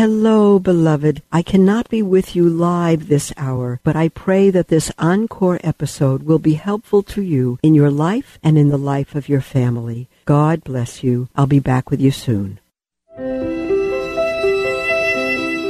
Hello, beloved. I cannot be with you live this hour, but I pray that this encore episode will be helpful to you in your life and in the life of your family. God bless you. I'll be back with you soon.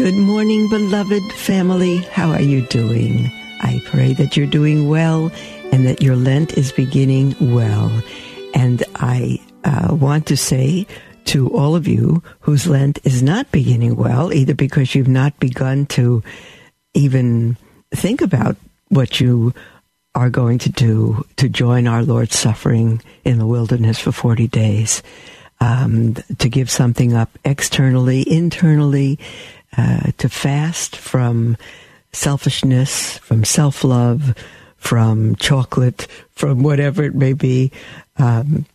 Good morning, beloved family. How are you doing? I pray that you're doing well and that your Lent is beginning well. And I uh, want to say to all of you whose Lent is not beginning well, either because you've not begun to even think about what you are going to do to join our Lord's suffering in the wilderness for 40 days, um, to give something up externally, internally, uh, to fast from selfishness, from self love, from chocolate, from whatever it may be. Um,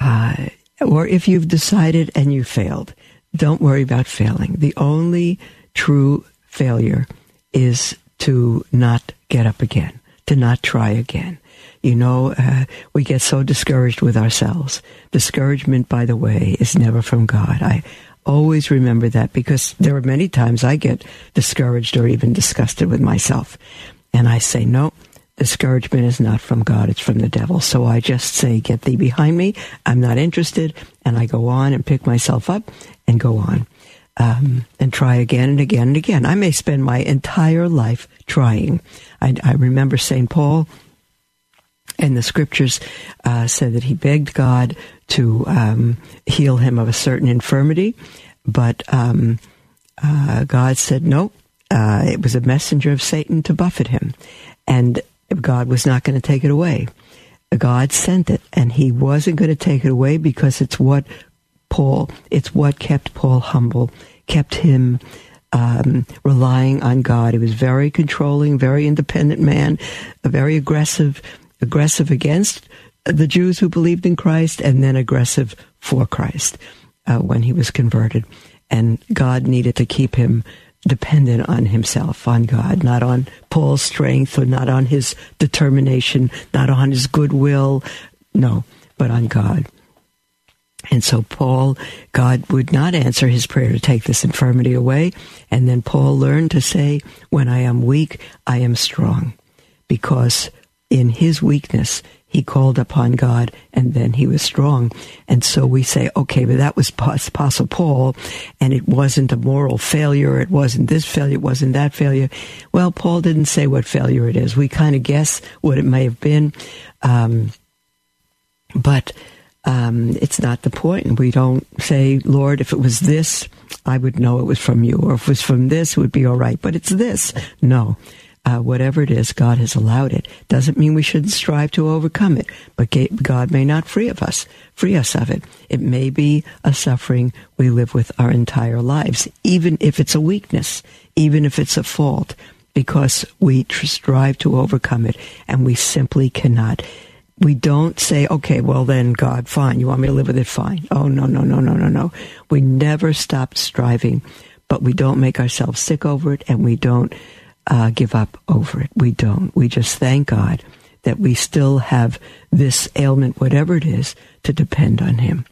uh, or if you've decided and you failed, don't worry about failing. The only true failure is to not get up again, to not try again. You know, uh, we get so discouraged with ourselves. Discouragement, by the way, is never from God. I, always remember that because there are many times I get discouraged or even disgusted with myself. And I say, no, discouragement is not from God, it's from the devil. So I just say, get thee behind me. I'm not interested. And I go on and pick myself up and go on. Um, and try again and again and again. I may spend my entire life trying. I, I remember St. Paul in the scriptures uh, said that he begged God to um, heal him of a certain infirmity, but um, uh, God said no. Uh, it was a messenger of Satan to buffet him, and God was not going to take it away. God sent it, and He wasn't going to take it away because it's what Paul, it's what kept Paul humble, kept him um, relying on God. He was very controlling, very independent man, a very aggressive, aggressive against the Jews who believed in Christ, and then aggressive for Christ uh, when he was converted. And God needed to keep him dependent on himself, on God, not on Paul's strength or not on his determination, not on his goodwill, no, but on God. And so Paul, God would not answer his prayer to take this infirmity away. And then Paul learned to say, when I am weak, I am strong. Because in his weakness, he called upon God and then he was strong. And so we say, okay, but that was Apostle Paul and it wasn't a moral failure. It wasn't this failure. It wasn't that failure. Well, Paul didn't say what failure it is. We kind of guess what it may have been. Um, but, um, it's not the point. We don't say, Lord, if it was this, I would know it was from you, or if it was from this, it would be all right. But it's this. No uh, whatever it is, God has allowed it. Doesn't mean we shouldn't strive to overcome it, but God may not free of us, free us of it. It may be a suffering we live with our entire lives, even if it's a weakness, even if it's a fault, because we strive to overcome it and we simply cannot. We don't say, okay, well then, God, fine. You want me to live with it? Fine. Oh, no, no, no, no, no, no. We never stop striving, but we don't make ourselves sick over it and we don't uh, give up over it. We don't. We just thank God that we still have this ailment, whatever it is, to depend on Him.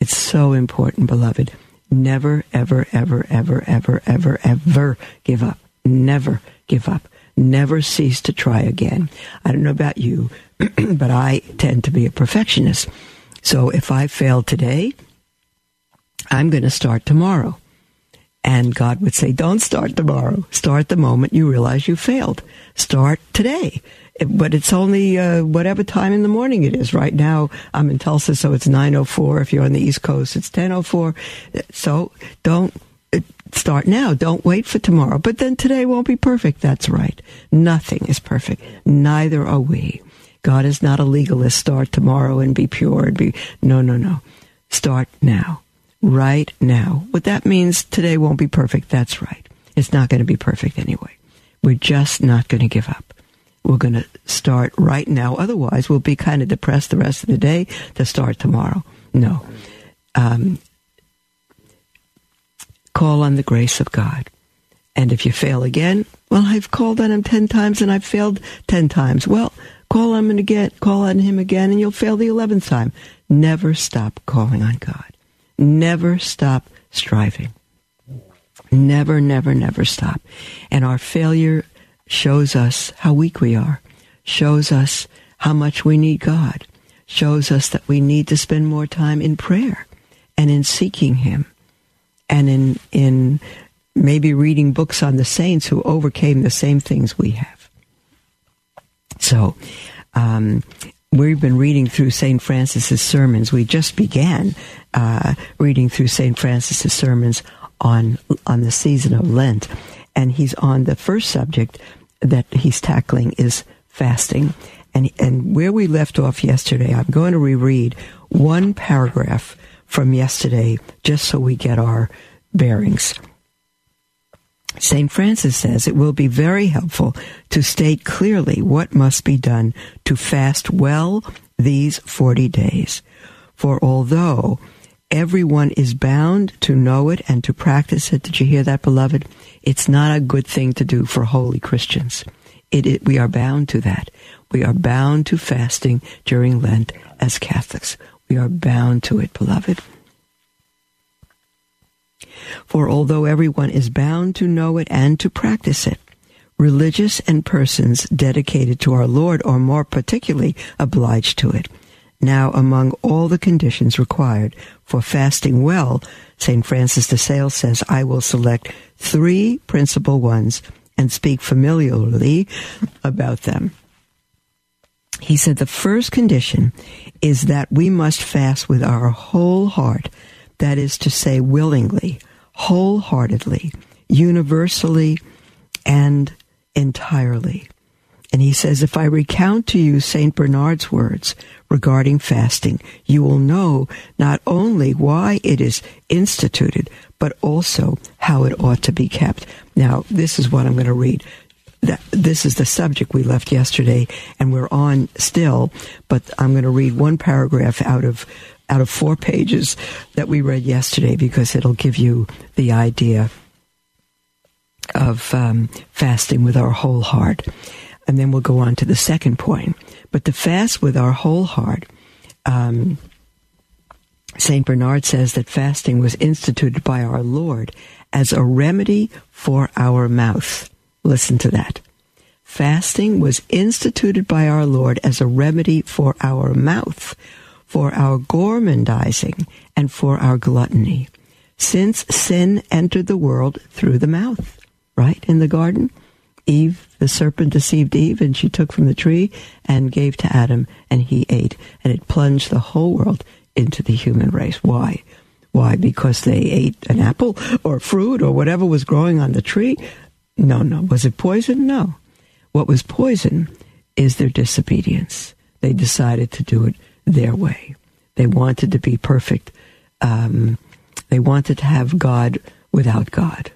It's so important, beloved. Never, ever, ever, ever, ever, ever, ever give up. Never give up. Never cease to try again. I don't know about you, but I tend to be a perfectionist. So if I fail today, I'm going to start tomorrow. And God would say, don't start tomorrow. Start the moment you realize you failed. Start today. But it's only uh, whatever time in the morning it is. Right now, I'm in Tulsa, so it's 9.04. If you're on the East Coast, it's 10.04. So don't uh, start now. Don't wait for tomorrow. But then today won't be perfect. That's right. Nothing is perfect. Neither are we. God is not a legalist. Start tomorrow and be pure and be, no, no, no. Start now right now. What that means today won't be perfect. That's right. It's not going to be perfect anyway. We're just not going to give up. We're going to start right now. Otherwise, we'll be kind of depressed the rest of the day to start tomorrow. No. Um, call on the grace of God. And if you fail again, well, I've called on him 10 times and I've failed 10 times. Well, call on him again, call on him again and you'll fail the 11th time. Never stop calling on God. Never stop striving. Never, never, never stop. And our failure shows us how weak we are, shows us how much we need God, shows us that we need to spend more time in prayer and in seeking Him and in, in maybe reading books on the saints who overcame the same things we have. So, um, we've been reading through St. Francis's sermons. We just began uh, reading through St. Francis's sermons on on the season of Lent, and he's on the first subject that he's tackling is fasting. And and where we left off yesterday, I'm going to reread one paragraph from yesterday just so we get our bearings. St. Francis says it will be very helpful to state clearly what must be done to fast well these 40 days. For although everyone is bound to know it and to practice it, did you hear that, beloved? It's not a good thing to do for holy Christians. It, it, we are bound to that. We are bound to fasting during Lent as Catholics. We are bound to it, beloved. For although everyone is bound to know it and to practice it, religious and persons dedicated to our Lord are more particularly obliged to it. Now, among all the conditions required for fasting well, St. Francis de Sales says, I will select three principal ones and speak familiarly about them. He said the first condition is that we must fast with our whole heart, that is to say, willingly, wholeheartedly, universally, and entirely. And he says, if I recount to you St. Bernard's words regarding fasting, you will know not only why it is instituted, but also how it ought to be kept. Now, this is what I'm going to read. This is the subject we left yesterday, and we're on still, but I'm going to read one paragraph out of out of four pages that we read yesterday because it'll give you the idea of um, fasting with our whole heart. And then we'll go on to the second point. But to fast with our whole heart, um, St. Bernard says that fasting was instituted by our Lord as a remedy for our mouth. Listen to that. Fasting was instituted by our Lord as a remedy for our mouth for our gormandizing and for our gluttony. Since sin entered the world through the mouth, right? In the garden, Eve, the serpent deceived Eve and she took from the tree and gave to Adam and he ate. And it plunged the whole world into the human race. Why? Why? Because they ate an apple or fruit or whatever was growing on the tree? No, no. Was it poison? No. What was poison is their disobedience. They decided to do it their way. They wanted to be perfect. Um, they wanted to have God without God.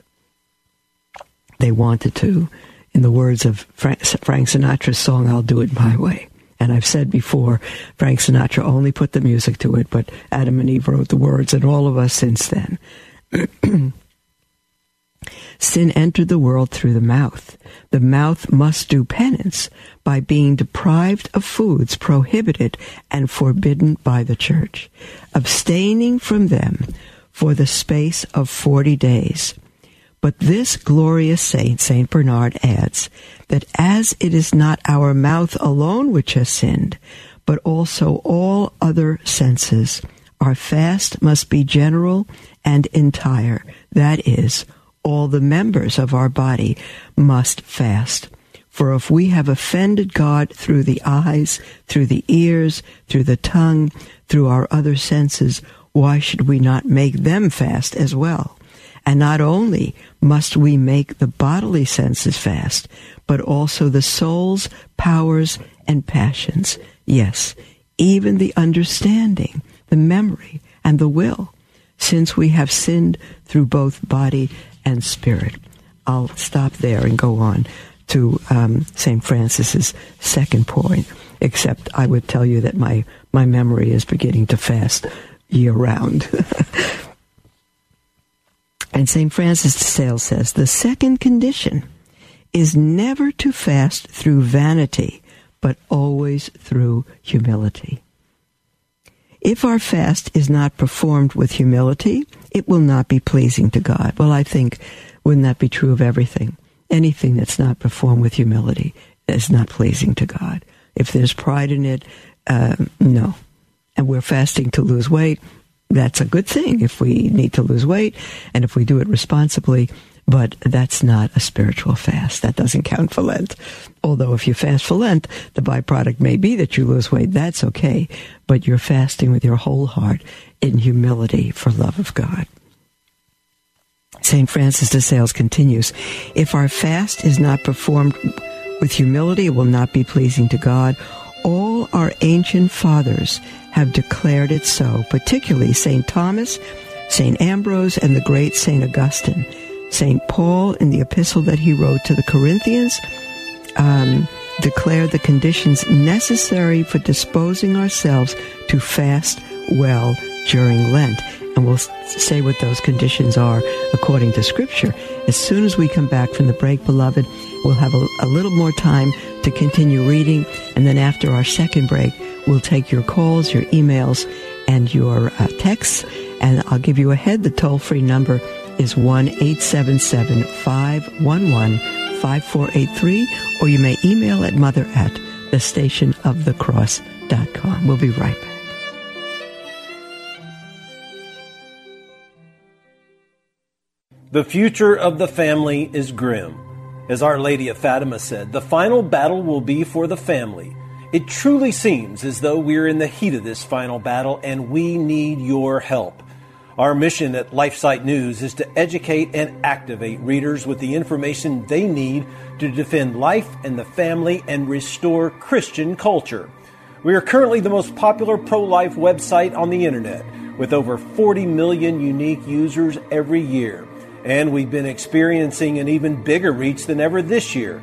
They wanted to, in the words of Frank, Sinatra's song, I'll Do It My Way. And I've said before, Frank Sinatra only put the music to it, but Adam and Eve wrote the words, and all of us since then. Sin entered the world through the mouth. The mouth must do penance by being deprived of foods prohibited and forbidden by the church, abstaining from them for the space of 40 days. But this glorious saint, Saint Bernard, adds that as it is not our mouth alone which has sinned, but also all other senses, our fast must be general and entire, that is, all the members of our body must fast. For if we have offended God through the eyes, through the ears, through the tongue, through our other senses, why should we not make them fast as well? And not only must we make the bodily senses fast, but also the soul's powers and passions. Yes, even the understanding, the memory, and the will since we have sinned through both body and spirit. I'll stop there and go on to um, St. Francis's second point, except I would tell you that my, my memory is beginning to fast year round. and St. Francis de Sales says the second condition is never to fast through vanity, but always through humility. If our fast is not performed with humility, it will not be pleasing to God. Well, I think, wouldn't that be true of everything? Anything that's not performed with humility is not pleasing to God. If there's pride in it, uh, no. And we're fasting to lose weight. That's a good thing if we need to lose weight and if we do it responsibly. But that's not a spiritual fast. That doesn't count for Lent. Although if you fast for Lent, the byproduct may be that you lose weight. That's okay. But you're fasting with your whole heart in humility for love of God. St. Francis de Sales continues, if our fast is not performed with humility, it will not be pleasing to God. All our ancient fathers have declared it so, particularly St. Thomas, St. Ambrose, and the great St. Augustine. St. Paul, in the epistle that he wrote to the Corinthians, um, declared the conditions necessary for disposing ourselves to fast well during Lent. And we'll say what those conditions are according to Scripture. As soon as we come back from the break, beloved, we'll have a, a little more time to continue reading. And then after our second break, we'll take your calls, your emails, and your uh, texts. And I'll give you ahead the toll free number is 1 877 511 5483, or you may email at mother at the station of We'll be right back. The future of the family is grim. As Our Lady of Fatima said, the final battle will be for the family. It truly seems as though we're in the heat of this final battle and we need your help. Our mission at LifeSite News is to educate and activate readers with the information they need to defend life and the family and restore Christian culture. We are currently the most popular pro life website on the internet with over 40 million unique users every year. And we've been experiencing an even bigger reach than ever this year.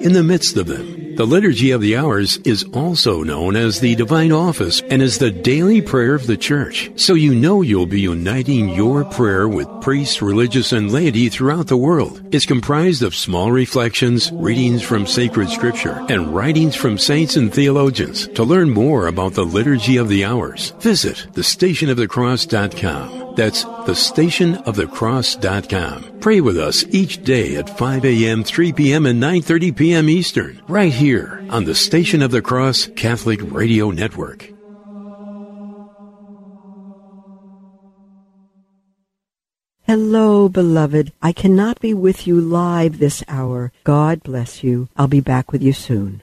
in the midst of them. The Liturgy of the Hours is also known as the Divine Office and is the daily prayer of the Church. So you know you'll be uniting your prayer with priests, religious, and laity throughout the world. It's comprised of small reflections, readings from sacred scripture, and writings from saints and theologians. To learn more about the Liturgy of the Hours, visit thestationofthecross.com. That's thestationofthecross.com. Pray with us each day at 5 a.m., 3 p.m., and 9.30 p.m. Eastern, right here on the Station of the Cross Catholic Radio Network. Hello, beloved. I cannot be with you live this hour. God bless you. I'll be back with you soon.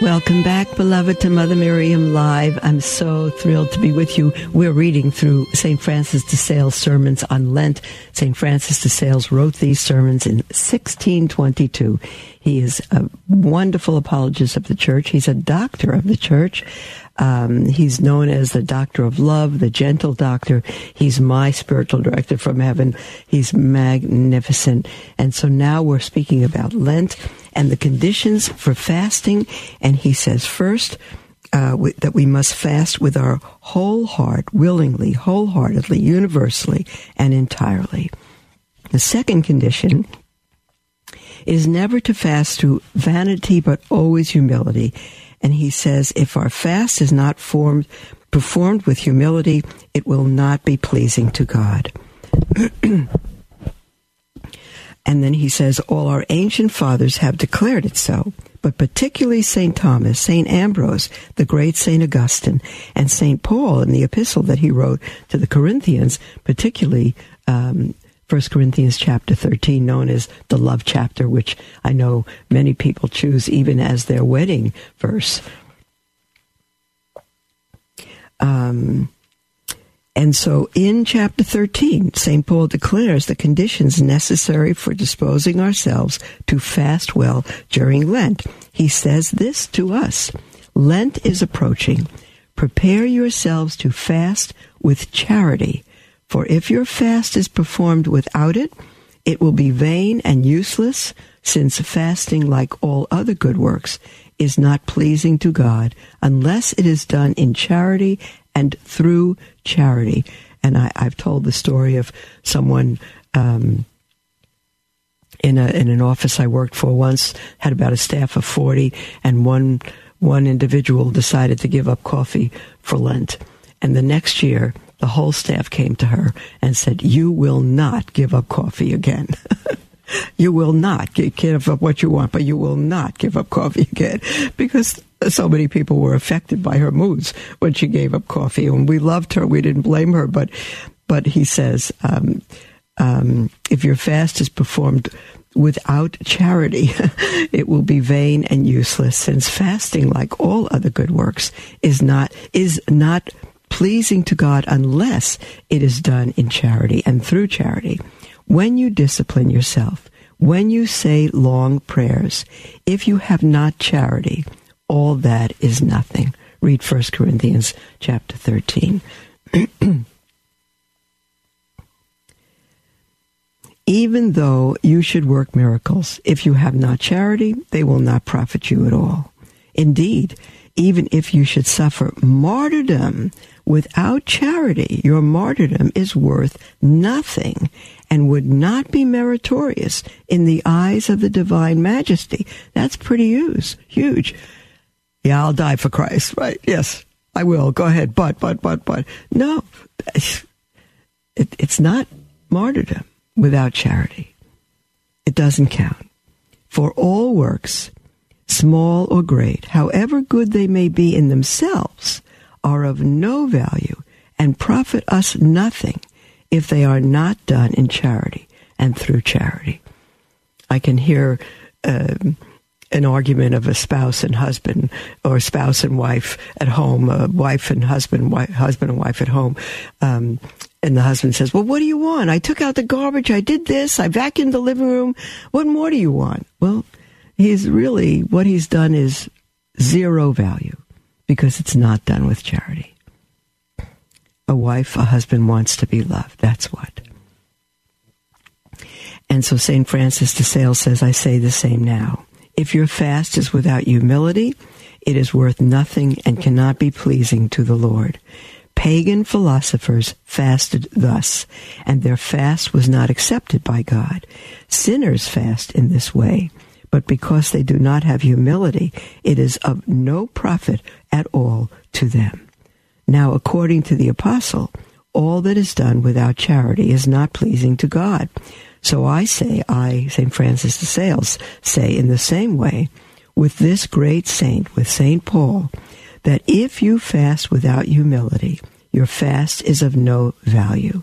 Welcome back, beloved, to Mother Miriam Live. I'm so thrilled to be with you. We're reading through St. Francis de Sales sermons on Lent. St. Francis de Sales wrote these sermons in 1622. He is a wonderful apologist of the church. He's a doctor of the church. Um, he's known as the doctor of love, the gentle doctor. He's my spiritual director from heaven. He's magnificent. And so now we're speaking about Lent and the conditions for fasting. And he says first, uh, that we must fast with our whole heart, willingly, wholeheartedly, universally, and entirely. The second condition is never to fast through vanity, but always humility. And he says, if our fast is not formed, performed with humility, it will not be pleasing to God. and then he says, all our ancient fathers have declared it so, but particularly St. Thomas, St. Ambrose, the great St. Augustine, and St. Paul in the epistle that he wrote to the Corinthians, particularly um, 1 Corinthians chapter 13, known as the love chapter, which I know many people choose even as their wedding verse. Um, and so in chapter 13, St. Paul declares the conditions necessary for disposing ourselves to fast well during Lent. He says this to us Lent is approaching. Prepare yourselves to fast with charity for if your fast is performed without it, it will be vain and useless, since fasting, like all other good works, is not pleasing to God unless it is done in charity and through charity. And I, have told the story of someone um, in a in an office I worked for once had about a staff of forty, and one one individual decided to give up coffee for Lent, and the next year the whole staff came to her and said, You will not give up coffee again. you will not give up what you want, but you will not give up coffee again because so many people were affected by her moods when she gave up coffee. And we loved her. We didn't blame her. But, but he says, um, um, if your fast is performed without charity, it will be vain and useless since fasting, like all other good works, is not, is not pleasing to God unless it is done in charity and through charity. When you discipline yourself, when you say long prayers, if you have not charity, all that is nothing. Read 1 Corinthians chapter 13. Even though you should work miracles, if you have not charity, they will not profit you at all. Indeed, even if you should suffer martyrdom without charity, your martyrdom is worth nothing and would not be meritorious in the eyes of the divine majesty. That's pretty huge. Huge. Yeah, I'll die for Christ, right? Yes, I will. Go ahead. But, but, but, but. No, it, it's not martyrdom without charity. It doesn't count. For all works small or great, however good they may be in themselves, are of no value and profit us nothing if they are not done in charity and through charity. I can hear uh, an argument of a spouse and husband, or spouse and wife at home, a wife and husband, wife, husband and wife at home. Um, and the husband says, Well, what do you want? I took out the garbage. I did this. I vacuumed the living room. What more do you want? Well, he's really, what he's done is zero value because it's not done with charity. A wife, a husband wants to be loved. That's what. And so St. Francis de Sales says, I say the same now. If your fast is without humility, it is worth nothing and cannot be pleasing to the Lord. Pagan philosophers fasted thus, and their fast was not accepted by God. Sinners fast in this way but because they do not have humility, it is of no profit at all to them. Now, according to the apostle, all that is done without charity is not pleasing to God. So I say, I, St. Francis de Sales, say in the same way, with this great saint, with St. Paul, that if you fast without humility, your fast is of no value.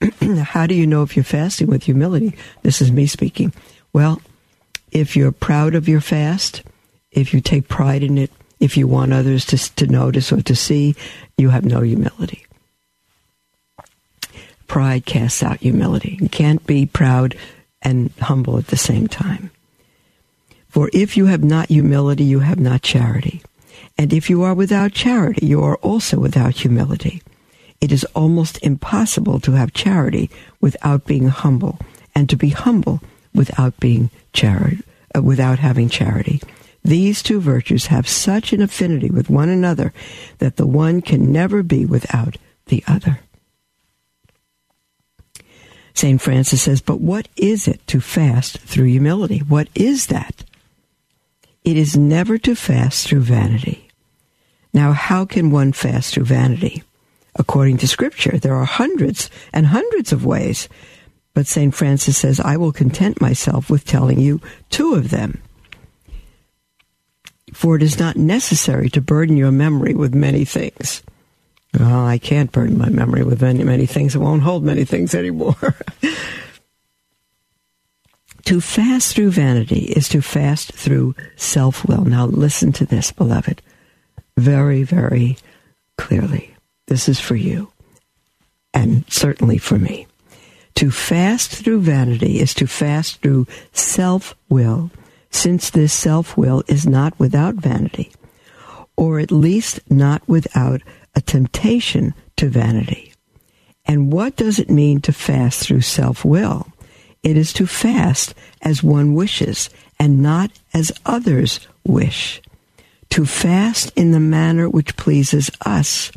How do you know if you're fasting with humility? This is me speaking. Well, if you're proud of your fast, if you take pride in it, if you want others to, to notice or to see, you have no humility. Pride casts out humility. You can't be proud and humble at the same time. For if you have not humility, you have not charity. And if you are without charity, you are also without humility. It is almost impossible to have charity without being humble, and to be humble without being charity, uh, without having charity. These two virtues have such an affinity with one another that the one can never be without the other. St. Francis says, But what is it to fast through humility? What is that? It is never to fast through vanity. Now, how can one fast through vanity? According to Scripture, there are hundreds and hundreds of ways. But St. Francis says, I will content myself with telling you two of them. For it is not necessary to burden your memory with many things. Well, I can't burden my memory with many, many things. It won't hold many things anymore. to fast through vanity is to fast through self will. Now, listen to this, beloved, very, very clearly. This is for you, and certainly for me. To fast through vanity is to fast through self will, since this self will is not without vanity, or at least not without a temptation to vanity. And what does it mean to fast through self will? It is to fast as one wishes and not as others wish. To fast in the manner which pleases us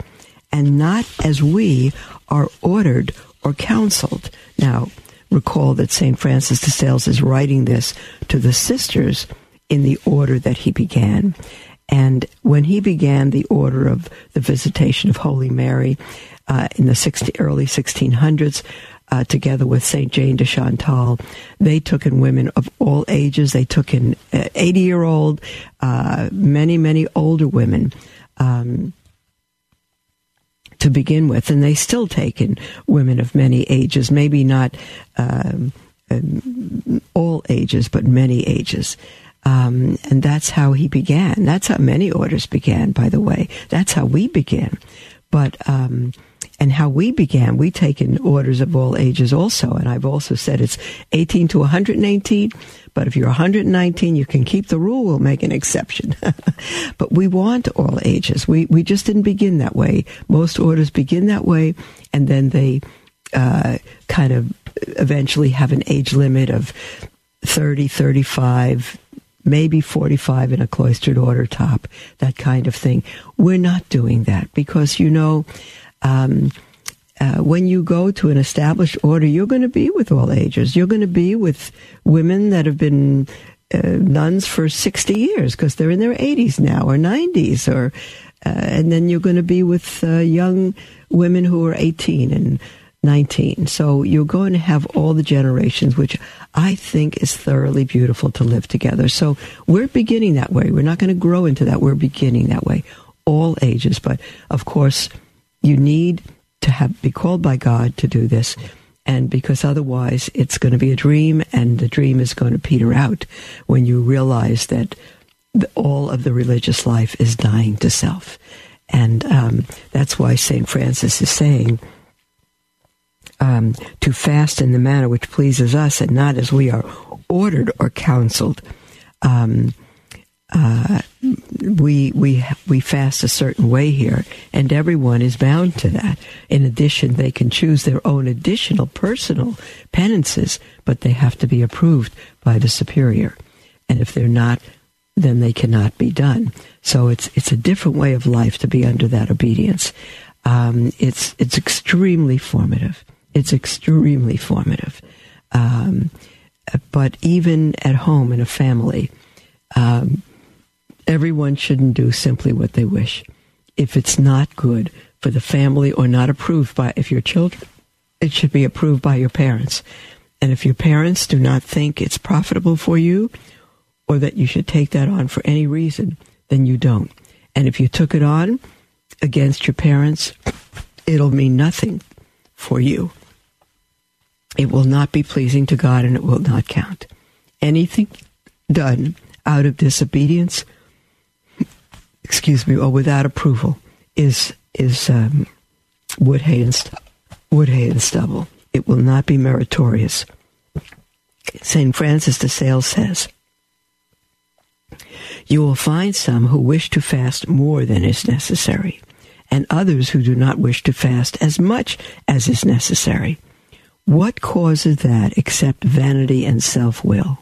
and not as we are ordered or counseled. Now, recall that St. Francis de Sales is writing this to the sisters in the order that he began. And when he began the order of the visitation of Holy Mary uh, in the 60, early 1600s, uh, together with St. Jane de Chantal, they took in women of all ages. They took in 80 year old, uh, many, many older women. Um, to begin with, and they still take in women of many ages, maybe not um, um, all ages, but many ages. Um, and that's how he began. That's how many orders began, by the way. That's how we began. But, um, and how we began, we take in orders of all ages also. And I've also said it's 18 to 118. But if you're 119, you can keep the rule. We'll make an exception. but we want all ages. We, we just didn't begin that way. Most orders begin that way, and then they uh, kind of eventually have an age limit of 30, 35, maybe 45 in a cloistered order top, that kind of thing. We're not doing that because, you know, um, uh, when you go to an established order, you're going to be with all ages. You're going to be with women that have been uh, nuns for 60 years because they're in their 80s now or 90s or uh, and then you're going to be with uh, young women who are 18 and 19. So you're going to have all the generations, which I think is thoroughly beautiful to live together. So we're beginning that way. We're not going to grow into that. We're beginning that way. All ages. But of course, you need to have, be called by God to do this. And because otherwise it's going to be a dream and the dream is going to peter out when you realize that the, all of the religious life is dying to self. And um, that's why St. Francis is saying, um, to fast in the manner which pleases us and not as we are ordered or counseled. Um, uh, we we we fast a certain way here, and everyone is bound to that. In addition, they can choose their own additional personal penances, but they have to be approved by the superior. And if they're not, then they cannot be done. So it's it's a different way of life to be under that obedience. Um, it's it's extremely formative. It's extremely formative. Um, but even at home in a family, um, everyone shouldn't do simply what they wish. If it's not good for the family or not approved by, if your children, it should be approved by your parents. And if your parents do not think it's profitable for you or that you should take that on for any reason, then you don't. And if you took it on against your parents, it'll mean nothing for you. It will not be pleasing to God and it will not count. Anything done out of disobedience excuse me, or without approval is is um, wood, hay, and st- wood, hay, and stubble. It will not be meritorious. St. Francis de Sales says, You will find some who wish to fast more than is necessary, and others who do not wish to fast as much as is necessary. What causes that except vanity and self will?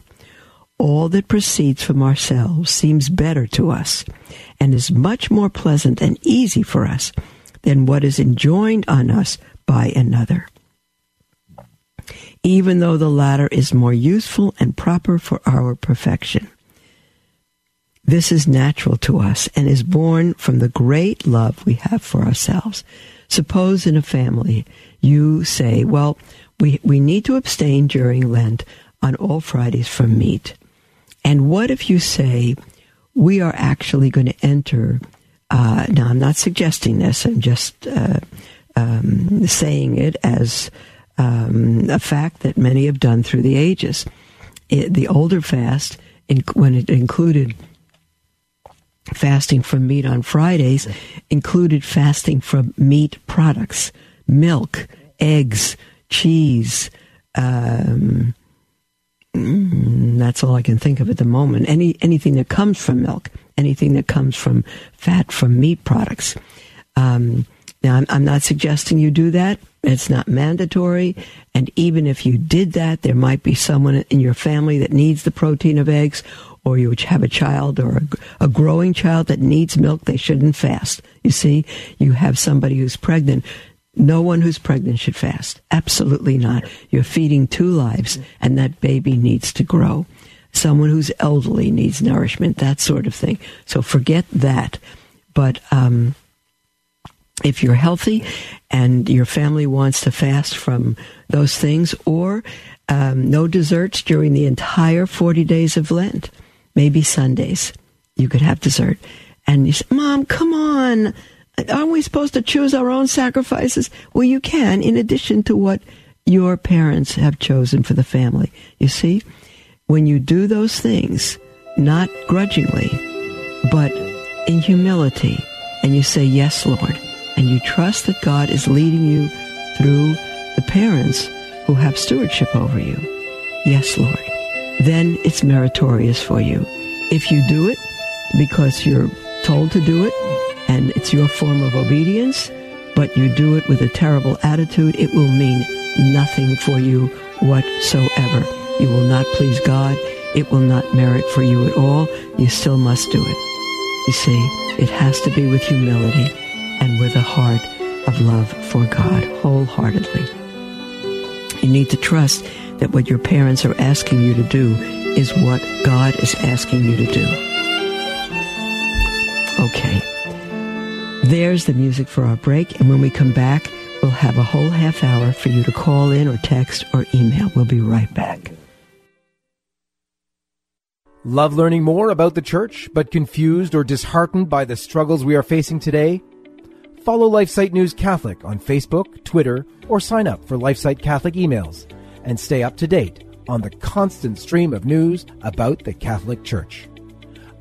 All that proceeds from ourselves seems better to us and is much more pleasant and easy for us than what is enjoined on us by another even though the latter is more useful and proper for our perfection. This is natural to us and is born from the great love we have for ourselves. Suppose in a family you say, well, we, we need to abstain during Lent on all Fridays from meat. And what if you say, we are actually going to enter, uh, now I'm not suggesting this, I'm just uh, um, saying it as um, a fact that many have done through the ages. It, the older fast, in, when it included fasting from meat on Fridays, included fasting from meat products, milk, eggs, cheese. Um, mm, that's all I can think of at the moment. Any anything that comes from milk, anything that comes from fat from meat products. Um, now, I'm, I'm not suggesting you do that. It's not mandatory. And even if you did that, there might be someone in your family that needs the protein of eggs, or you have a child or a, a growing child that needs milk. They shouldn't fast. You see, you have somebody who's pregnant. No one who's pregnant should fast. Absolutely not. You're feeding two lives, and that baby needs to grow. Someone who's elderly needs nourishment, that sort of thing. So forget that. But um, if you're healthy and your family wants to fast from those things, or um, no desserts during the entire 40 days of Lent, maybe Sundays, you could have dessert. And you say, Mom, come on. Aren't we supposed to choose our own sacrifices? Well, you can, in addition to what your parents have chosen for the family. You see, when you do those things, not grudgingly, but in humility, and you say, Yes, Lord, and you trust that God is leading you through the parents who have stewardship over you. Yes, Lord. Then it's meritorious for you. If you do it because you're told to do it and it's your form of obedience, but you do it with a terrible attitude, it will mean nothing for you whatsoever. You will not please God. It will not merit for you at all. You still must do it. You see, it has to be with humility and with a heart of love for God wholeheartedly. You need to trust that what your parents are asking you to do is what God is asking you to do. Okay. There's the music for our break, and when we come back, we'll have a whole half hour for you to call in or text or email. We'll be right back. Love learning more about the church, but confused or disheartened by the struggles we are facing today? Follow LifeSite News Catholic on Facebook, Twitter, or sign up for LifeSite Catholic emails and stay up to date on the constant stream of news about the Catholic Church.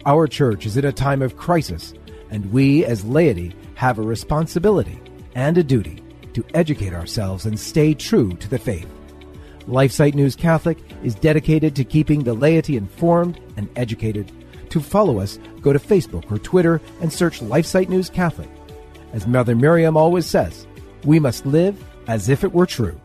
Our church is in a time of crisis, and we as laity have a responsibility and a duty to educate ourselves and stay true to the faith. LifeSite News Catholic is dedicated to keeping the laity informed and educated. To follow us, go to Facebook or Twitter and search LifeSite News Catholic as Mother Miriam always says, we must live as if it were true.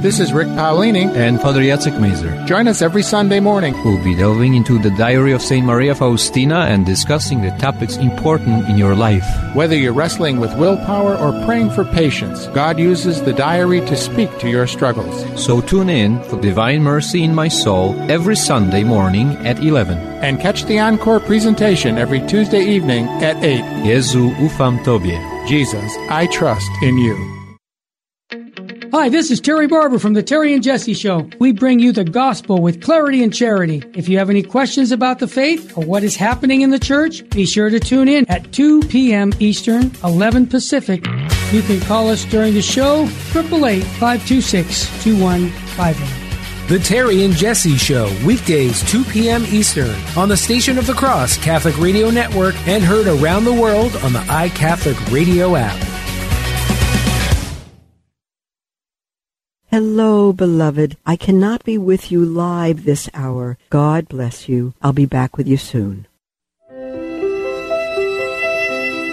This is Rick Paolini and Father Jacek Mazer. Join us every Sunday morning. We'll be delving into the diary of St. Maria Faustina and discussing the topics important in your life. Whether you're wrestling with willpower or praying for patience, God uses the diary to speak to your struggles. So tune in for Divine Mercy in My Soul every Sunday morning at 11. And catch the encore presentation every Tuesday evening at 8. Jezu ufam Tobie. Jesus, I trust in you. Hi, this is Terry Barber from the Terry and Jesse Show. We bring you the gospel with clarity and charity. If you have any questions about the faith or what is happening in the church, be sure to tune in at 2 p.m. Eastern, 11 Pacific. You can call us during the show, 888 526 2151. The Terry and Jesse Show, weekdays 2 p.m. Eastern, on the Station of the Cross Catholic Radio Network and heard around the world on the iCatholic Radio app. Hello, beloved. I cannot be with you live this hour. God bless you. I'll be back with you soon.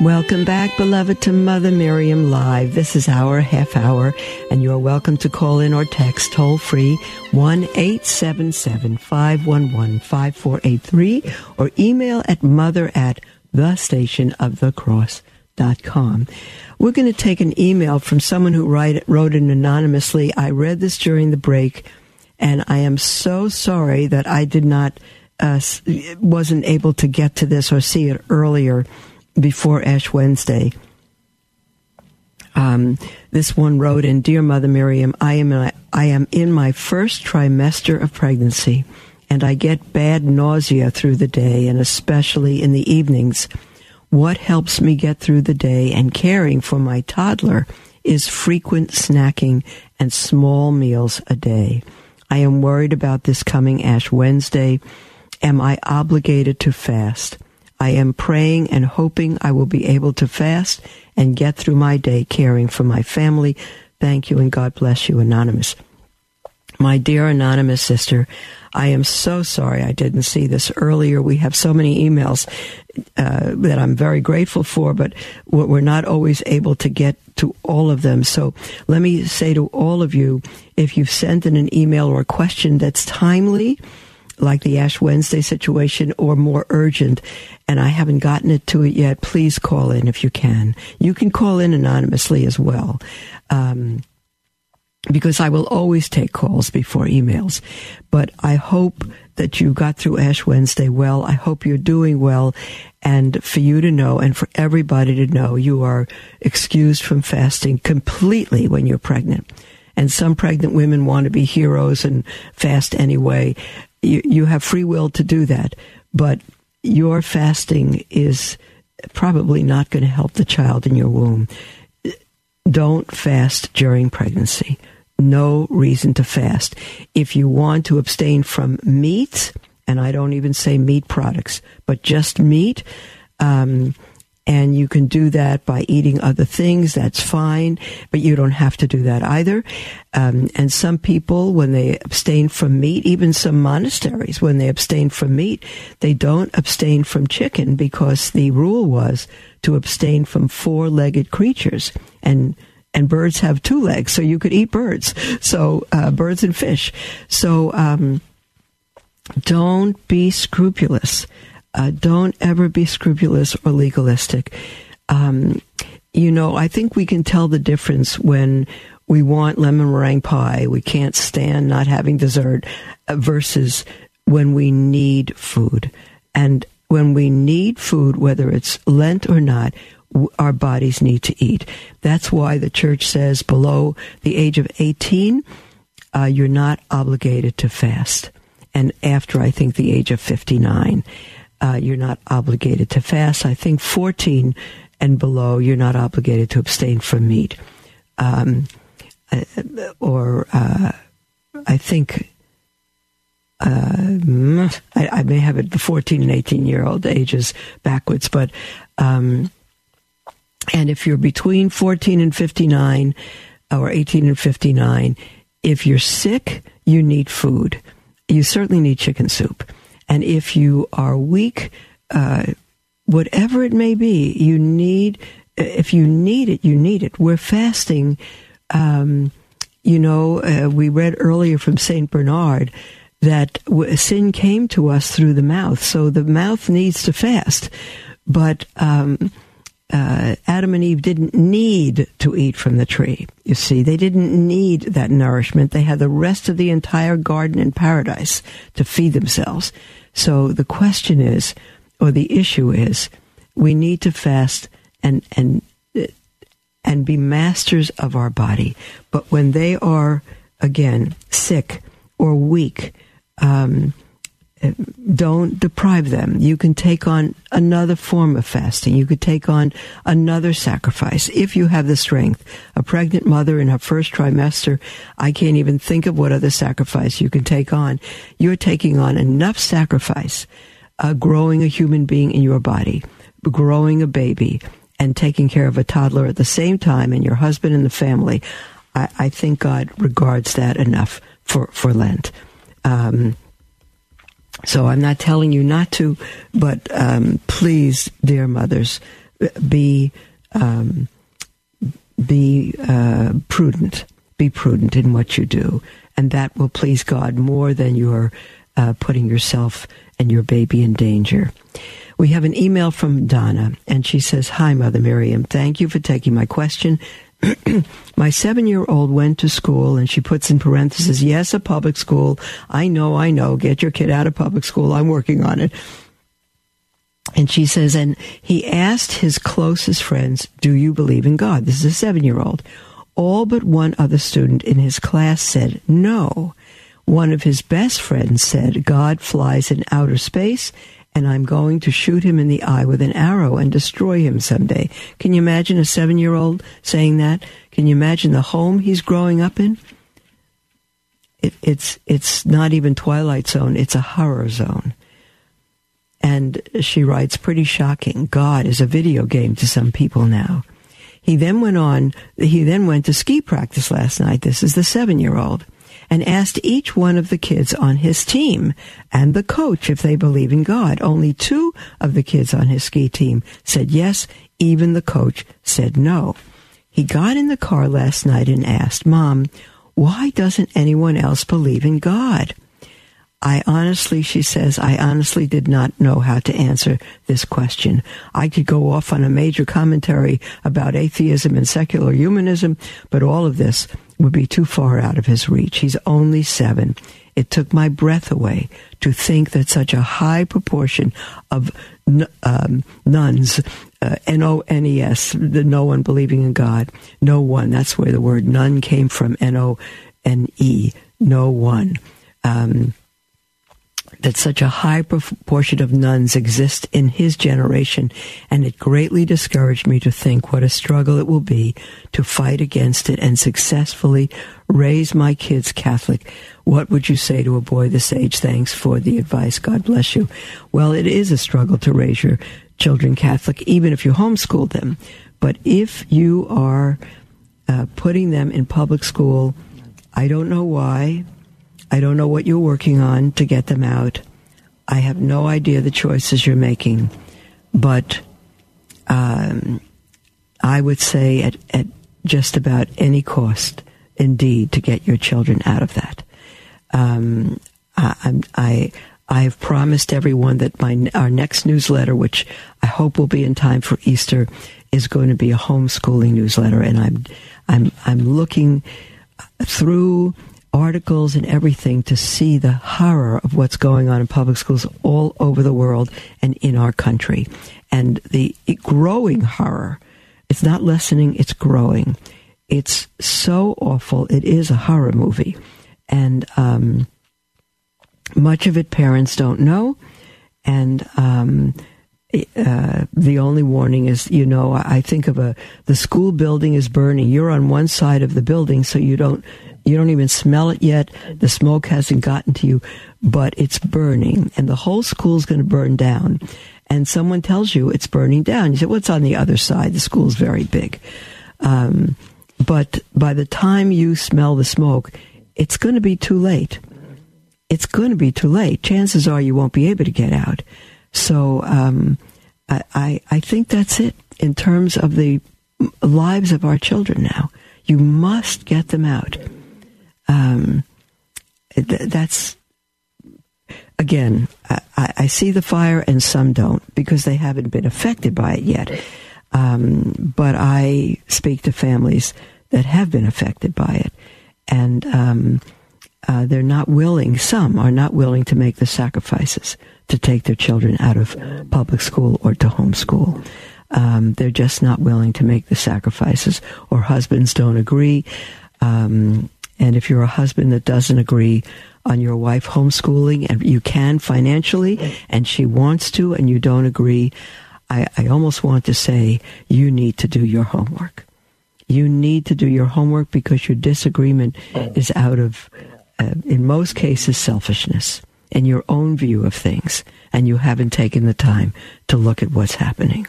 Welcome back, beloved, to Mother Miriam Live. This is our half hour, and you're welcome to call in or text toll free 1 877 511 5483 or email at mother at the station of the cross.com. We're going to take an email from someone who write, wrote it anonymously. I read this during the break, and I am so sorry that I did not, uh, wasn't able to get to this or see it earlier before Ash Wednesday. Um, this one wrote in, "Dear Mother Miriam, I am I am in my first trimester of pregnancy, and I get bad nausea through the day, and especially in the evenings. What helps me get through the day and caring for my toddler is frequent snacking and small meals a day. I am worried about this coming Ash Wednesday. Am I obligated to fast?" I am praying and hoping I will be able to fast and get through my day caring for my family. Thank you and God bless you, Anonymous. My dear Anonymous sister, I am so sorry I didn't see this earlier. We have so many emails uh, that I'm very grateful for, but we're not always able to get to all of them. So let me say to all of you, if you've sent in an email or a question that's timely, like the Ash Wednesday situation or more urgent, and I haven't gotten it to it yet, please call in if you can. You can call in anonymously as well. Um, because I will always take calls before emails. But I hope that you got through Ash Wednesday well. I hope you're doing well. And for you to know and for everybody to know, you are excused from fasting completely when you're pregnant. And some pregnant women want to be heroes and fast anyway. You, you have free will to do that. But your fasting is probably not going to help the child in your womb. Don't fast during pregnancy. No reason to fast. If you want to abstain from meat, and I don't even say meat products, but just meat, um, and you can do that by eating other things. That's fine, but you don't have to do that either. Um, and some people, when they abstain from meat, even some monasteries, when they abstain from meat, they don't abstain from chicken because the rule was to abstain from four-legged creatures and and birds have two legs, so you could eat birds. So uh, birds and fish. So um, don't be scrupulous. Uh, don't ever be scrupulous or legalistic. Um, you know, I think we can tell the difference when we want lemon meringue pie, we can't stand not having dessert, uh, versus when we need food. And when we need food, whether it's Lent or not, our bodies need to eat. That's why the church says below the age of 18, uh, you're not obligated to fast. And after, I think, the age of 59 uh, you're not obligated to fast. I think 14 and below, you're not obligated to abstain from meat. Um, uh, or uh, I think uh, I, I, may have it the 14 and 18 year old ages backwards, but um, and if you're between 14 and 59 or 18 and 59, if you're sick, you need food. You certainly need chicken soup. And if you are weak, uh, whatever it may be, you need, if you need it, you need it. We're fasting. Um, you know, uh, we read earlier from St. Bernard that sin came to us through the mouth. So the mouth needs to fast. But um, uh, Adam and Eve didn't need to eat from the tree. You see, they didn't need that nourishment. They had the rest of the entire garden in paradise to feed themselves. So the question is, or the issue is, we need to fast and and and be masters of our body. But when they are again sick or weak, um, don't deprive them. You can take on another form of fasting. You could take on another sacrifice if you have the strength. A pregnant mother in her first trimester, I can't even think of what other sacrifice you can take on. You're taking on enough sacrifice, uh, growing a human being in your body, growing a baby, and taking care of a toddler at the same time, and your husband and the family. I, I think God regards that enough for for Lent. Um, so I'm not telling you not to, but um, please, dear mothers, be um, be uh, prudent. Be prudent in what you do, and that will please God more than you're uh, putting yourself and your baby in danger. We have an email from Donna, and she says, "Hi, Mother Miriam. Thank you for taking my question." my seven year old went to school and she puts in parentheses, yes, a public school. I know, I know. Get your kid out of public school. I'm working on it. And she says, and he asked his closest friends, do you believe in God? This is a seven year old. All but one other student in his class said no. One of his best friends said, God flies in outer space and I'm going to shoot him in the eye with an arrow and destroy him someday. Can you imagine a seven year old saying that? Can you imagine the home he's growing up in? It, it's, it's not even Twilight Zone, it's a horror zone. And she writes, pretty shocking. God is a video game to some people now. He then went on, he then went to ski practice last night. This is the seven year old and asked each one of the kids on his team and the coach if they believe in God. Only two of the kids on his ski team said yes, even the coach said no. He got in the car last night and asked, Mom, why doesn't anyone else believe in God? I honestly, she says, I honestly did not know how to answer this question. I could go off on a major commentary about atheism and secular humanism, but all of this would be too far out of his reach. He's only seven. It took my breath away to think that such a high proportion of um, nuns, uh, N-O-N-E-S, the no one believing in God, no one, that's where the word nun came from, N-O-N-E, no one. Um, that such a high proportion of nuns exist in his generation, and it greatly discouraged me to think what a struggle it will be to fight against it and successfully raise my kids Catholic. What would you say to a boy this age? Thanks for the advice. God bless you. Well, it is a struggle to raise your children Catholic, even if you homeschool them. But if you are uh, putting them in public school, I don't know why. I don't know what you're working on to get them out. I have no idea the choices you're making, but um, I would say at, at just about any cost, indeed, to get your children out of that. Um, I, I, I have promised everyone that my our next newsletter, which I hope will be in time for Easter, is going to be a homeschooling newsletter, and I'm I'm I'm looking through articles and everything to see the horror of what's going on in public schools all over the world and in our country. And the growing horror, it's not lessening, it's growing. It's so awful. It is a horror movie. And um, much of it parents don't know. And um, uh, the only warning is, you know, I think of a the school building is burning. You're on one side of the building, so you don't you don't even smell it yet. The smoke hasn't gotten to you, but it's burning, and the whole school's going to burn down. And someone tells you it's burning down. You say, "What's on the other side? The school's very big." Um, but by the time you smell the smoke, it's going to be too late. It's going to be too late. Chances are you won't be able to get out. So um, I, I, I think that's it in terms of the lives of our children now. You must get them out um, th- that's again, I, I, see the fire and some don't because they haven't been affected by it yet. Um, but I speak to families that have been affected by it, and um, uh, they're not willing. Some are not willing to make the sacrifices to take their children out of public school or to homeschool. Um, they're just not willing to make the sacrifices, or husbands don't agree. Um, and if you're a husband that doesn't agree on your wife homeschooling, and you can financially, and she wants to, and you don't agree, I, I almost want to say you need to do your homework. You need to do your homework because your disagreement is out of, uh, in most cases, selfishness and your own view of things, and you haven't taken the time to look at what's happening.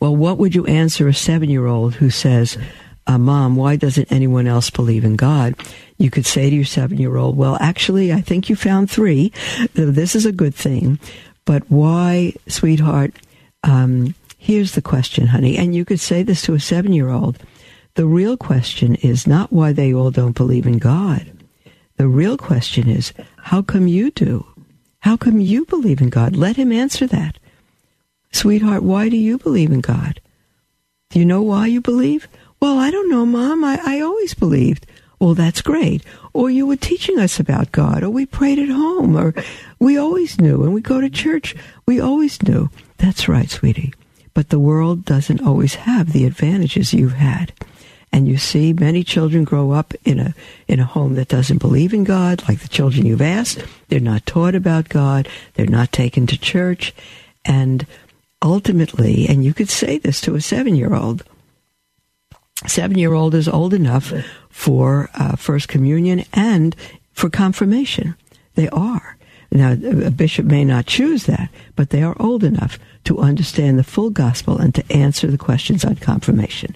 Well, what would you answer a seven year old who says, uh, Mom, why doesn't anyone else believe in God? You could say to your seven year old, Well, actually, I think you found three. This is a good thing. But why, sweetheart? Um, here's the question, honey. And you could say this to a seven year old. The real question is not why they all don't believe in God. The real question is, how come you do? How come you believe in God? Let him answer that. Sweetheart, why do you believe in God? Do you know why you believe? Well, I don't know, Mom. I, I always believed. Well, that's great. Or you were teaching us about God, or we prayed at home, or we always knew, and we go to church. We always knew. That's right, sweetie. But the world doesn't always have the advantages you've had. And you see many children grow up in a in a home that doesn't believe in God, like the children you've asked. They're not taught about God. They're not taken to church. And ultimately, and you could say this to a seven year old, seven year old is old enough for uh, First Communion and for confirmation. They are. Now, a bishop may not choose that, but they are old enough to understand the full gospel and to answer the questions on confirmation.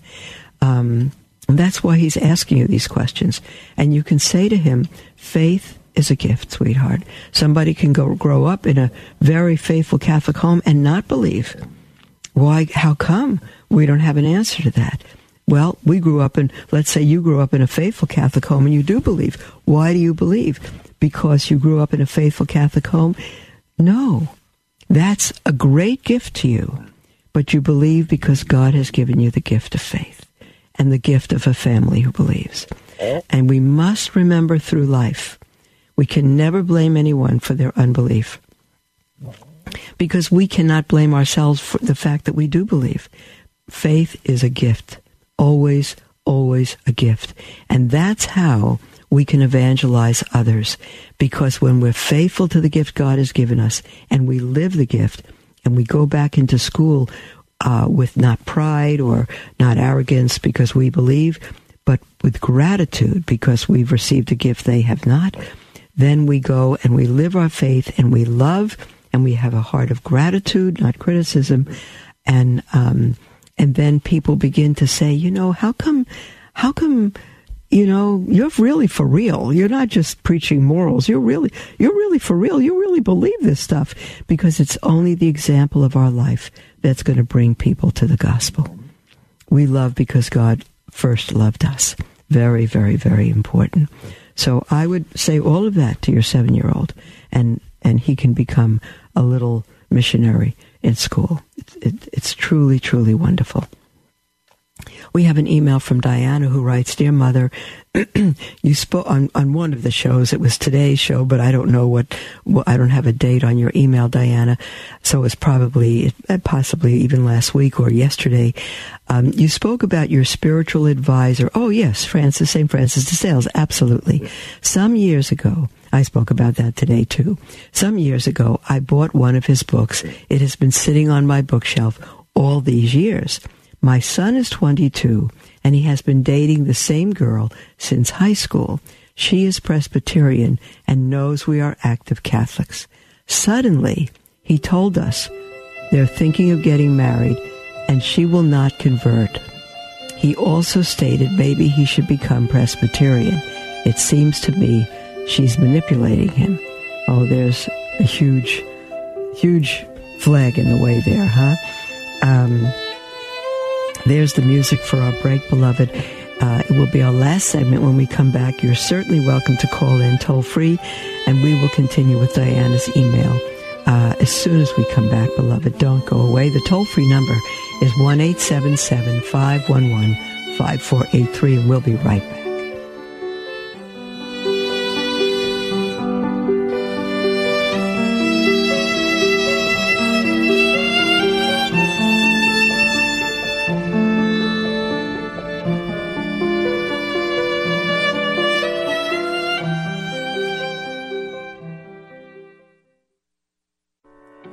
Um, that's why he's asking you these questions. And you can say to him, faith is a gift, sweetheart. Somebody can go grow up in a very faithful Catholic home and not believe. Why? How come? We don't have an answer to that. Well, we grew up in, let's say you grew up in a faithful Catholic home and you do believe. Why do you believe? Because you grew up in a faithful Catholic home? No. That's a great gift to you. But you believe because God has given you the gift of faith and the gift of a family who believes. And we must remember through life we can never blame anyone for their unbelief because we cannot blame ourselves for the fact that we do believe. Faith is a gift, always, always a gift. And that's how we can evangelize others because when we're faithful to the gift God has given us and we live the gift and we go back into school uh, with not pride or not arrogance because we believe, but with gratitude because we've received a gift they have not, then we go and we live our faith and we love and we have a heart of gratitude, not criticism, and um, and then people begin to say, you know, how come, how come, you know, you're really for real. You're not just preaching morals. You're really, you're really for real. You really believe this stuff because it's only the example of our life that's going to bring people to the gospel. We love because God first loved us. Very, very, very important. So I would say all of that to your seven year old, and, and he can become a little missionary in school. It, it, it's truly, truly wonderful. We have an email from Diana who writes, Dear Mother, you spoke on, on one of the shows. It was today's show, but I don't know what, well, I don't have a date on your email, Diana. So it's probably, possibly even last week or yesterday. Um, you spoke about your spiritual advisor. Oh, yes, Francis, St. Francis de Sales. Absolutely. Some years ago, I spoke about that today too. Some years ago, I bought one of his books. It has been sitting on my bookshelf all these years. My son is 22 and he has been dating the same girl since high school. She is Presbyterian and knows we are active Catholics. Suddenly, he told us they're thinking of getting married and she will not convert. He also stated maybe he should become Presbyterian. It seems to me she's manipulating him. Oh, there's a huge, huge flag in the way there, huh? Um, there's the music for our break, beloved. Uh, it will be our last segment. When we come back, you're certainly welcome to call in toll free, and we will continue with Diana's email uh, as soon as we come back, beloved. Don't go away. The toll free number is 1 511 5483, and we'll be right back.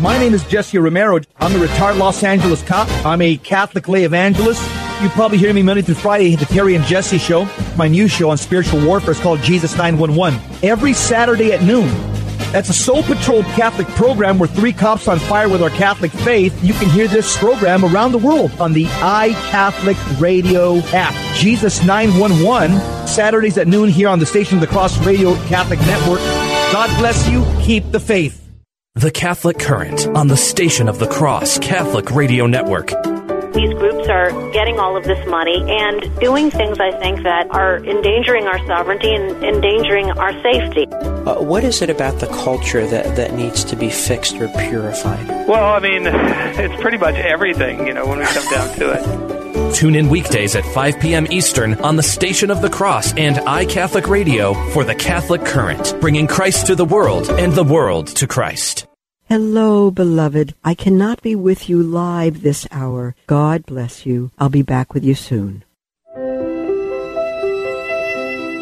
My name is Jesse Romero. I'm a retired Los Angeles cop. I'm a Catholic lay evangelist. You probably hear me Monday through Friday at the Terry and Jesse show. My new show on spiritual warfare is called Jesus 911. Every Saturday at noon. That's a soul patrolled Catholic program where three cops on fire with our Catholic faith. You can hear this program around the world on the iCatholic radio app. Jesus 911, Saturdays at noon here on the Station of the Cross Radio Catholic Network. God bless you. Keep the faith. The Catholic Current on the Station of the Cross Catholic Radio Network. These groups are getting all of this money and doing things, I think, that are endangering our sovereignty and endangering our safety. Uh, what is it about the culture that, that needs to be fixed or purified? Well, I mean, it's pretty much everything, you know, when we come down to it. Tune in weekdays at 5 p.m. Eastern on the Station of the Cross and iCatholic Radio for the Catholic Current, bringing Christ to the world and the world to Christ. Hello, beloved. I cannot be with you live this hour. God bless you. I'll be back with you soon.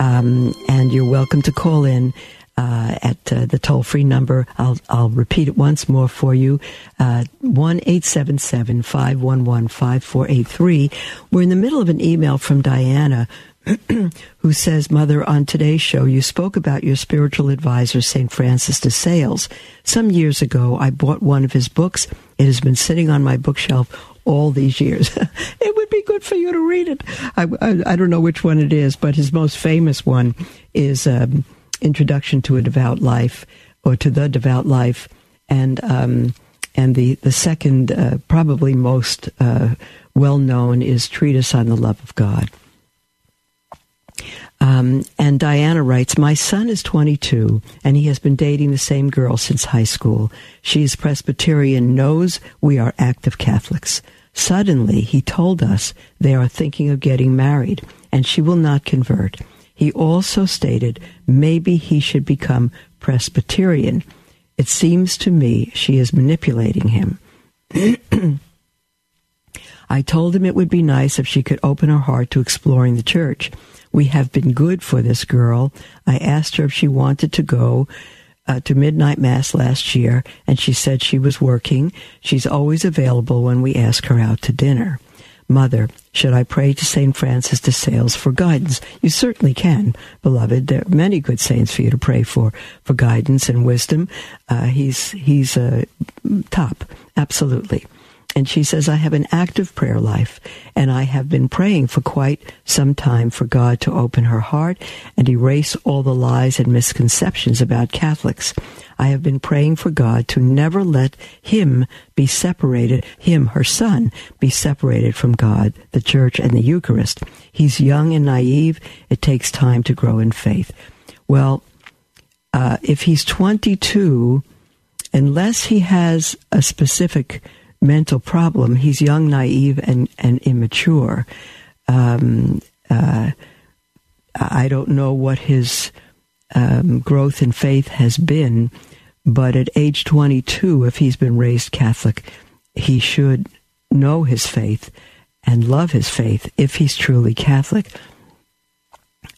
um, and you're welcome to call in uh, at uh, the toll free number. I'll, I'll repeat it once more for you uh, 1 877 511 5483. We're in the middle of an email from Diana. who says, Mother, on today's show, you spoke about your spiritual advisor, St. Francis de Sales. Some years ago, I bought one of his books. It has been sitting on my bookshelf all these years. it would be good for you to read it. I, I, I, don't know which one it is, but his most famous one is um, Introduction to a Devout Life or to the Devout Life, and um, and the the second, uh, probably most uh, well known, is Treatise on the Love of God. Um, and Diana writes, My son is 22 and he has been dating the same girl since high school. She is Presbyterian, knows we are active Catholics. Suddenly, he told us they are thinking of getting married and she will not convert. He also stated maybe he should become Presbyterian. It seems to me she is manipulating him. I told him it would be nice if she could open her heart to exploring the church. We have been good for this girl. I asked her if she wanted to go uh, to midnight mass last year, and she said she was working. She's always available when we ask her out to dinner. Mother, should I pray to St. Francis de Sales for guidance? You certainly can, beloved. There are many good saints for you to pray for, for guidance and wisdom. Uh, he's, he's uh, top, absolutely. And she says, I have an active prayer life, and I have been praying for quite some time for God to open her heart and erase all the lies and misconceptions about Catholics. I have been praying for God to never let him be separated, him, her son, be separated from God, the church, and the Eucharist. He's young and naive. It takes time to grow in faith. Well, uh, if he's 22, unless he has a specific mental problem, he's young, naive, and, and immature. Um, uh, I don't know what his um, growth in faith has been, but at age 22, if he's been raised Catholic, he should know his faith and love his faith if he's truly Catholic.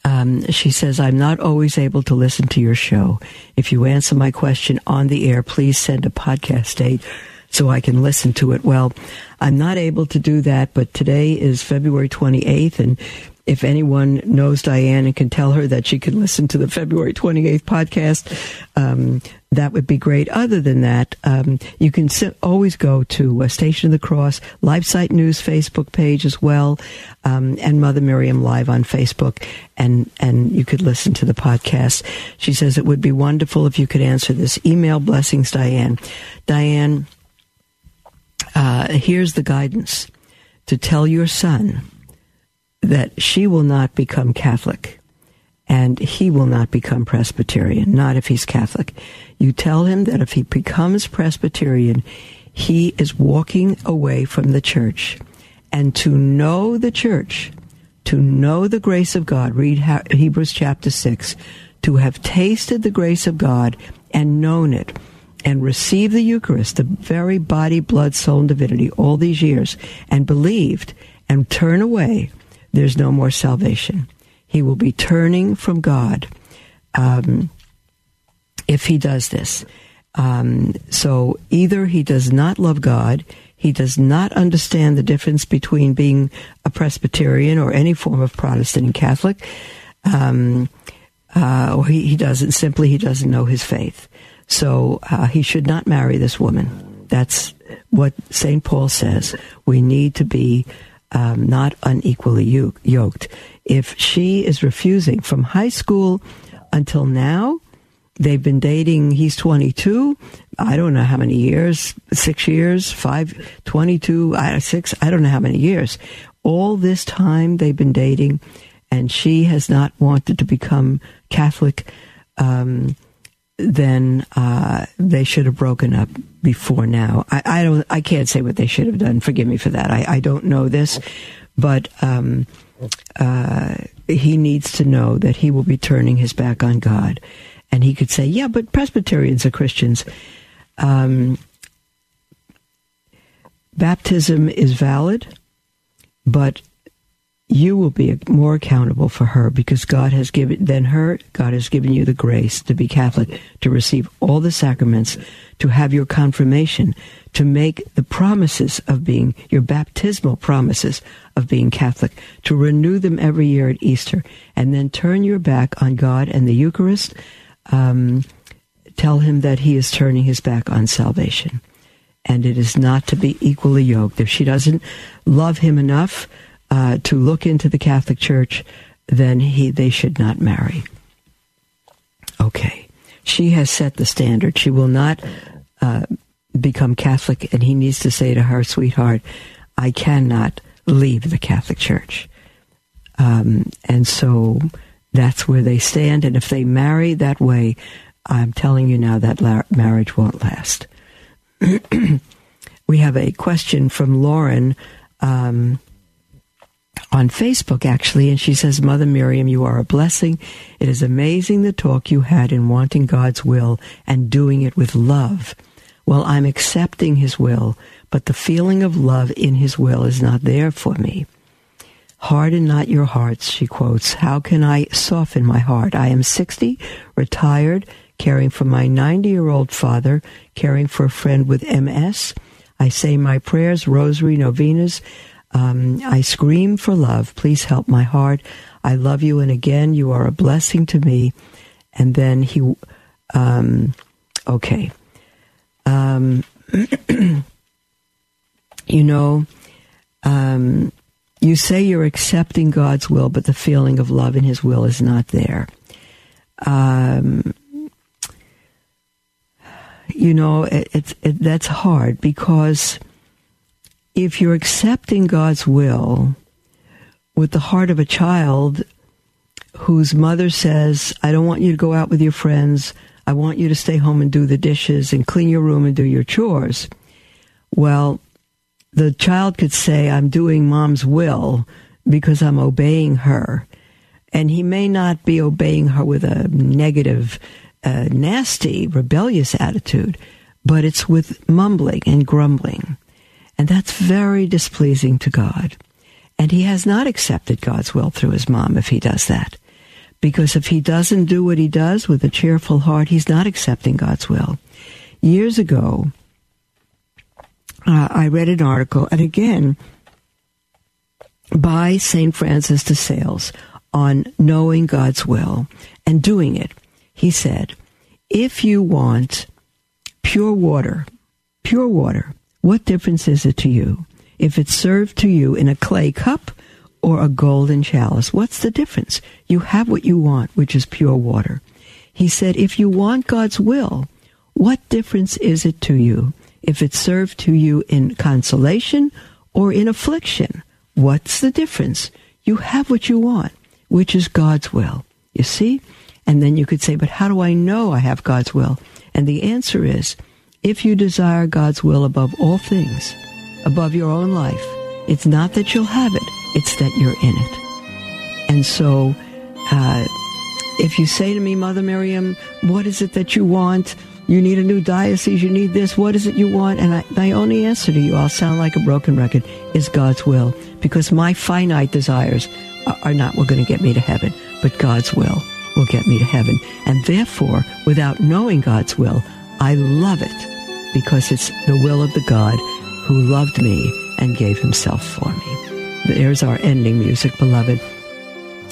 Um, she says, I'm not always able to listen to your show. If you answer my question on the air, please send a podcast date so I can listen to it. Well, I'm not able to do that, but today is February 28th, and if anyone knows Diane and can tell her that she can listen to the February 28th podcast, um, that would be great. Other than that, um, you can always go to uh, Station of the Cross, LifeSite News Facebook page as well, um, and Mother Miriam Live on Facebook, and, and you could listen to the podcast. She says it would be wonderful if you could answer this email. Blessings, Diane. Diane, uh, here's the guidance to tell your son that she will not become Catholic and he will not become Presbyterian, not if he's Catholic. You tell him that if he becomes Presbyterian, he is walking away from the church. And to know the church, to know the grace of God, read Hebrews chapter 6, to have tasted the grace of God and known it and received the Eucharist, the very body, blood, soul, and divinity, all these years, and believed and turn away, there's no more salvation. He will be turning from God um, if he does this. Um, so either he does not love God, he does not understand the difference between being a Presbyterian or any form of Protestant and Catholic, um, uh, or he, he doesn't simply he doesn't know his faith. So uh, he should not marry this woman. That's what St. Paul says. We need to be um, not unequally yoked. If she is refusing from high school until now, they've been dating, he's 22. I don't know how many years, six years, five, 22, six, I don't know how many years. All this time they've been dating, and she has not wanted to become Catholic. Um, then uh, they should have broken up before now. I, I, don't. I can't say what they should have done. Forgive me for that. I, I don't know this, but um, uh, he needs to know that he will be turning his back on God, and he could say, "Yeah, but Presbyterians are Christians." Um, baptism is valid, but you will be more accountable for her because God has given than her. God has given you the grace to be Catholic, to receive all the sacraments, to have your confirmation, to make the promises of being your baptismal promises of being Catholic, to renew them every year at Easter, and then turn your back on God and the Eucharist. Um, tell him that he is turning his back on salvation, and it is not to be equally yoked. If she doesn't love him enough uh, to look into the Catholic Church, then he they should not marry. Okay, she has set the standard. She will not uh, become Catholic, and he needs to say to her, sweetheart, I cannot leave the Catholic Church. Um, and so that's where they stand. And if they marry that way, I'm telling you now that la- marriage won't last. we have a question from Lauren. Um, on Facebook, actually, and she says, Mother Miriam, you are a blessing. It is amazing the talk you had in wanting God's will and doing it with love. Well, I'm accepting His will, but the feeling of love in His will is not there for me. Harden not your hearts, she quotes. How can I soften my heart? I am 60, retired, caring for my 90 year old father, caring for a friend with MS. I say my prayers, rosary, novenas. Um, I scream for love. Please help my heart. I love you, and again, you are a blessing to me. And then he, um, okay. Um, you know, um, you say you're accepting God's will, but the feeling of love in His will is not there. Um, you know, it, it, it, that's hard because if you're accepting God's will with the heart of a child whose mother says, I don't want you to go out with your friends, I want you to stay home and do the dishes and clean your room and do your chores. Well, the child could say, I'm doing mom's will because I'm obeying her. And he may not be obeying her with a negative, uh, nasty, rebellious attitude, but it's with mumbling and grumbling. And that's very displeasing to God. And he has not accepted God's will through his mom if he does that. Because if he doesn't do what he does with a cheerful heart, he's not accepting God's will. Years ago, uh, I read an article, and again, by St. Francis de Sales on knowing God's will and doing it. He said, if you want pure water, pure water, what difference is it to you if it's served to you in a clay cup or a golden chalice? What's the difference? You have what you want, which is pure water. He said, if you want God's will, what difference is it to you if it's served to you in consolation or in affliction. What's the difference? You have what you want, which is God's will. You see? And then you could say, but how do I know I have God's will? And the answer is, if you desire God's will above all things, above your own life, it's not that you'll have it, it's that you're in it. And so, uh, if you say to me, Mother Miriam, what is it that you want? You need a new diocese. You need this. What is it you want? And I, my only answer to you, I'll sound like a broken record, is God's will. Because my finite desires are, not what going to get me to heaven, but God's will will get me to heaven. And therefore, without knowing God's will, I love it because it's the will of the God who loved me and gave himself for me. There's our ending music, beloved.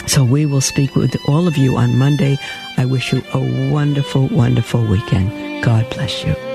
So we will speak with all of you on Monday. I wish you a wonderful, wonderful weekend. God bless you.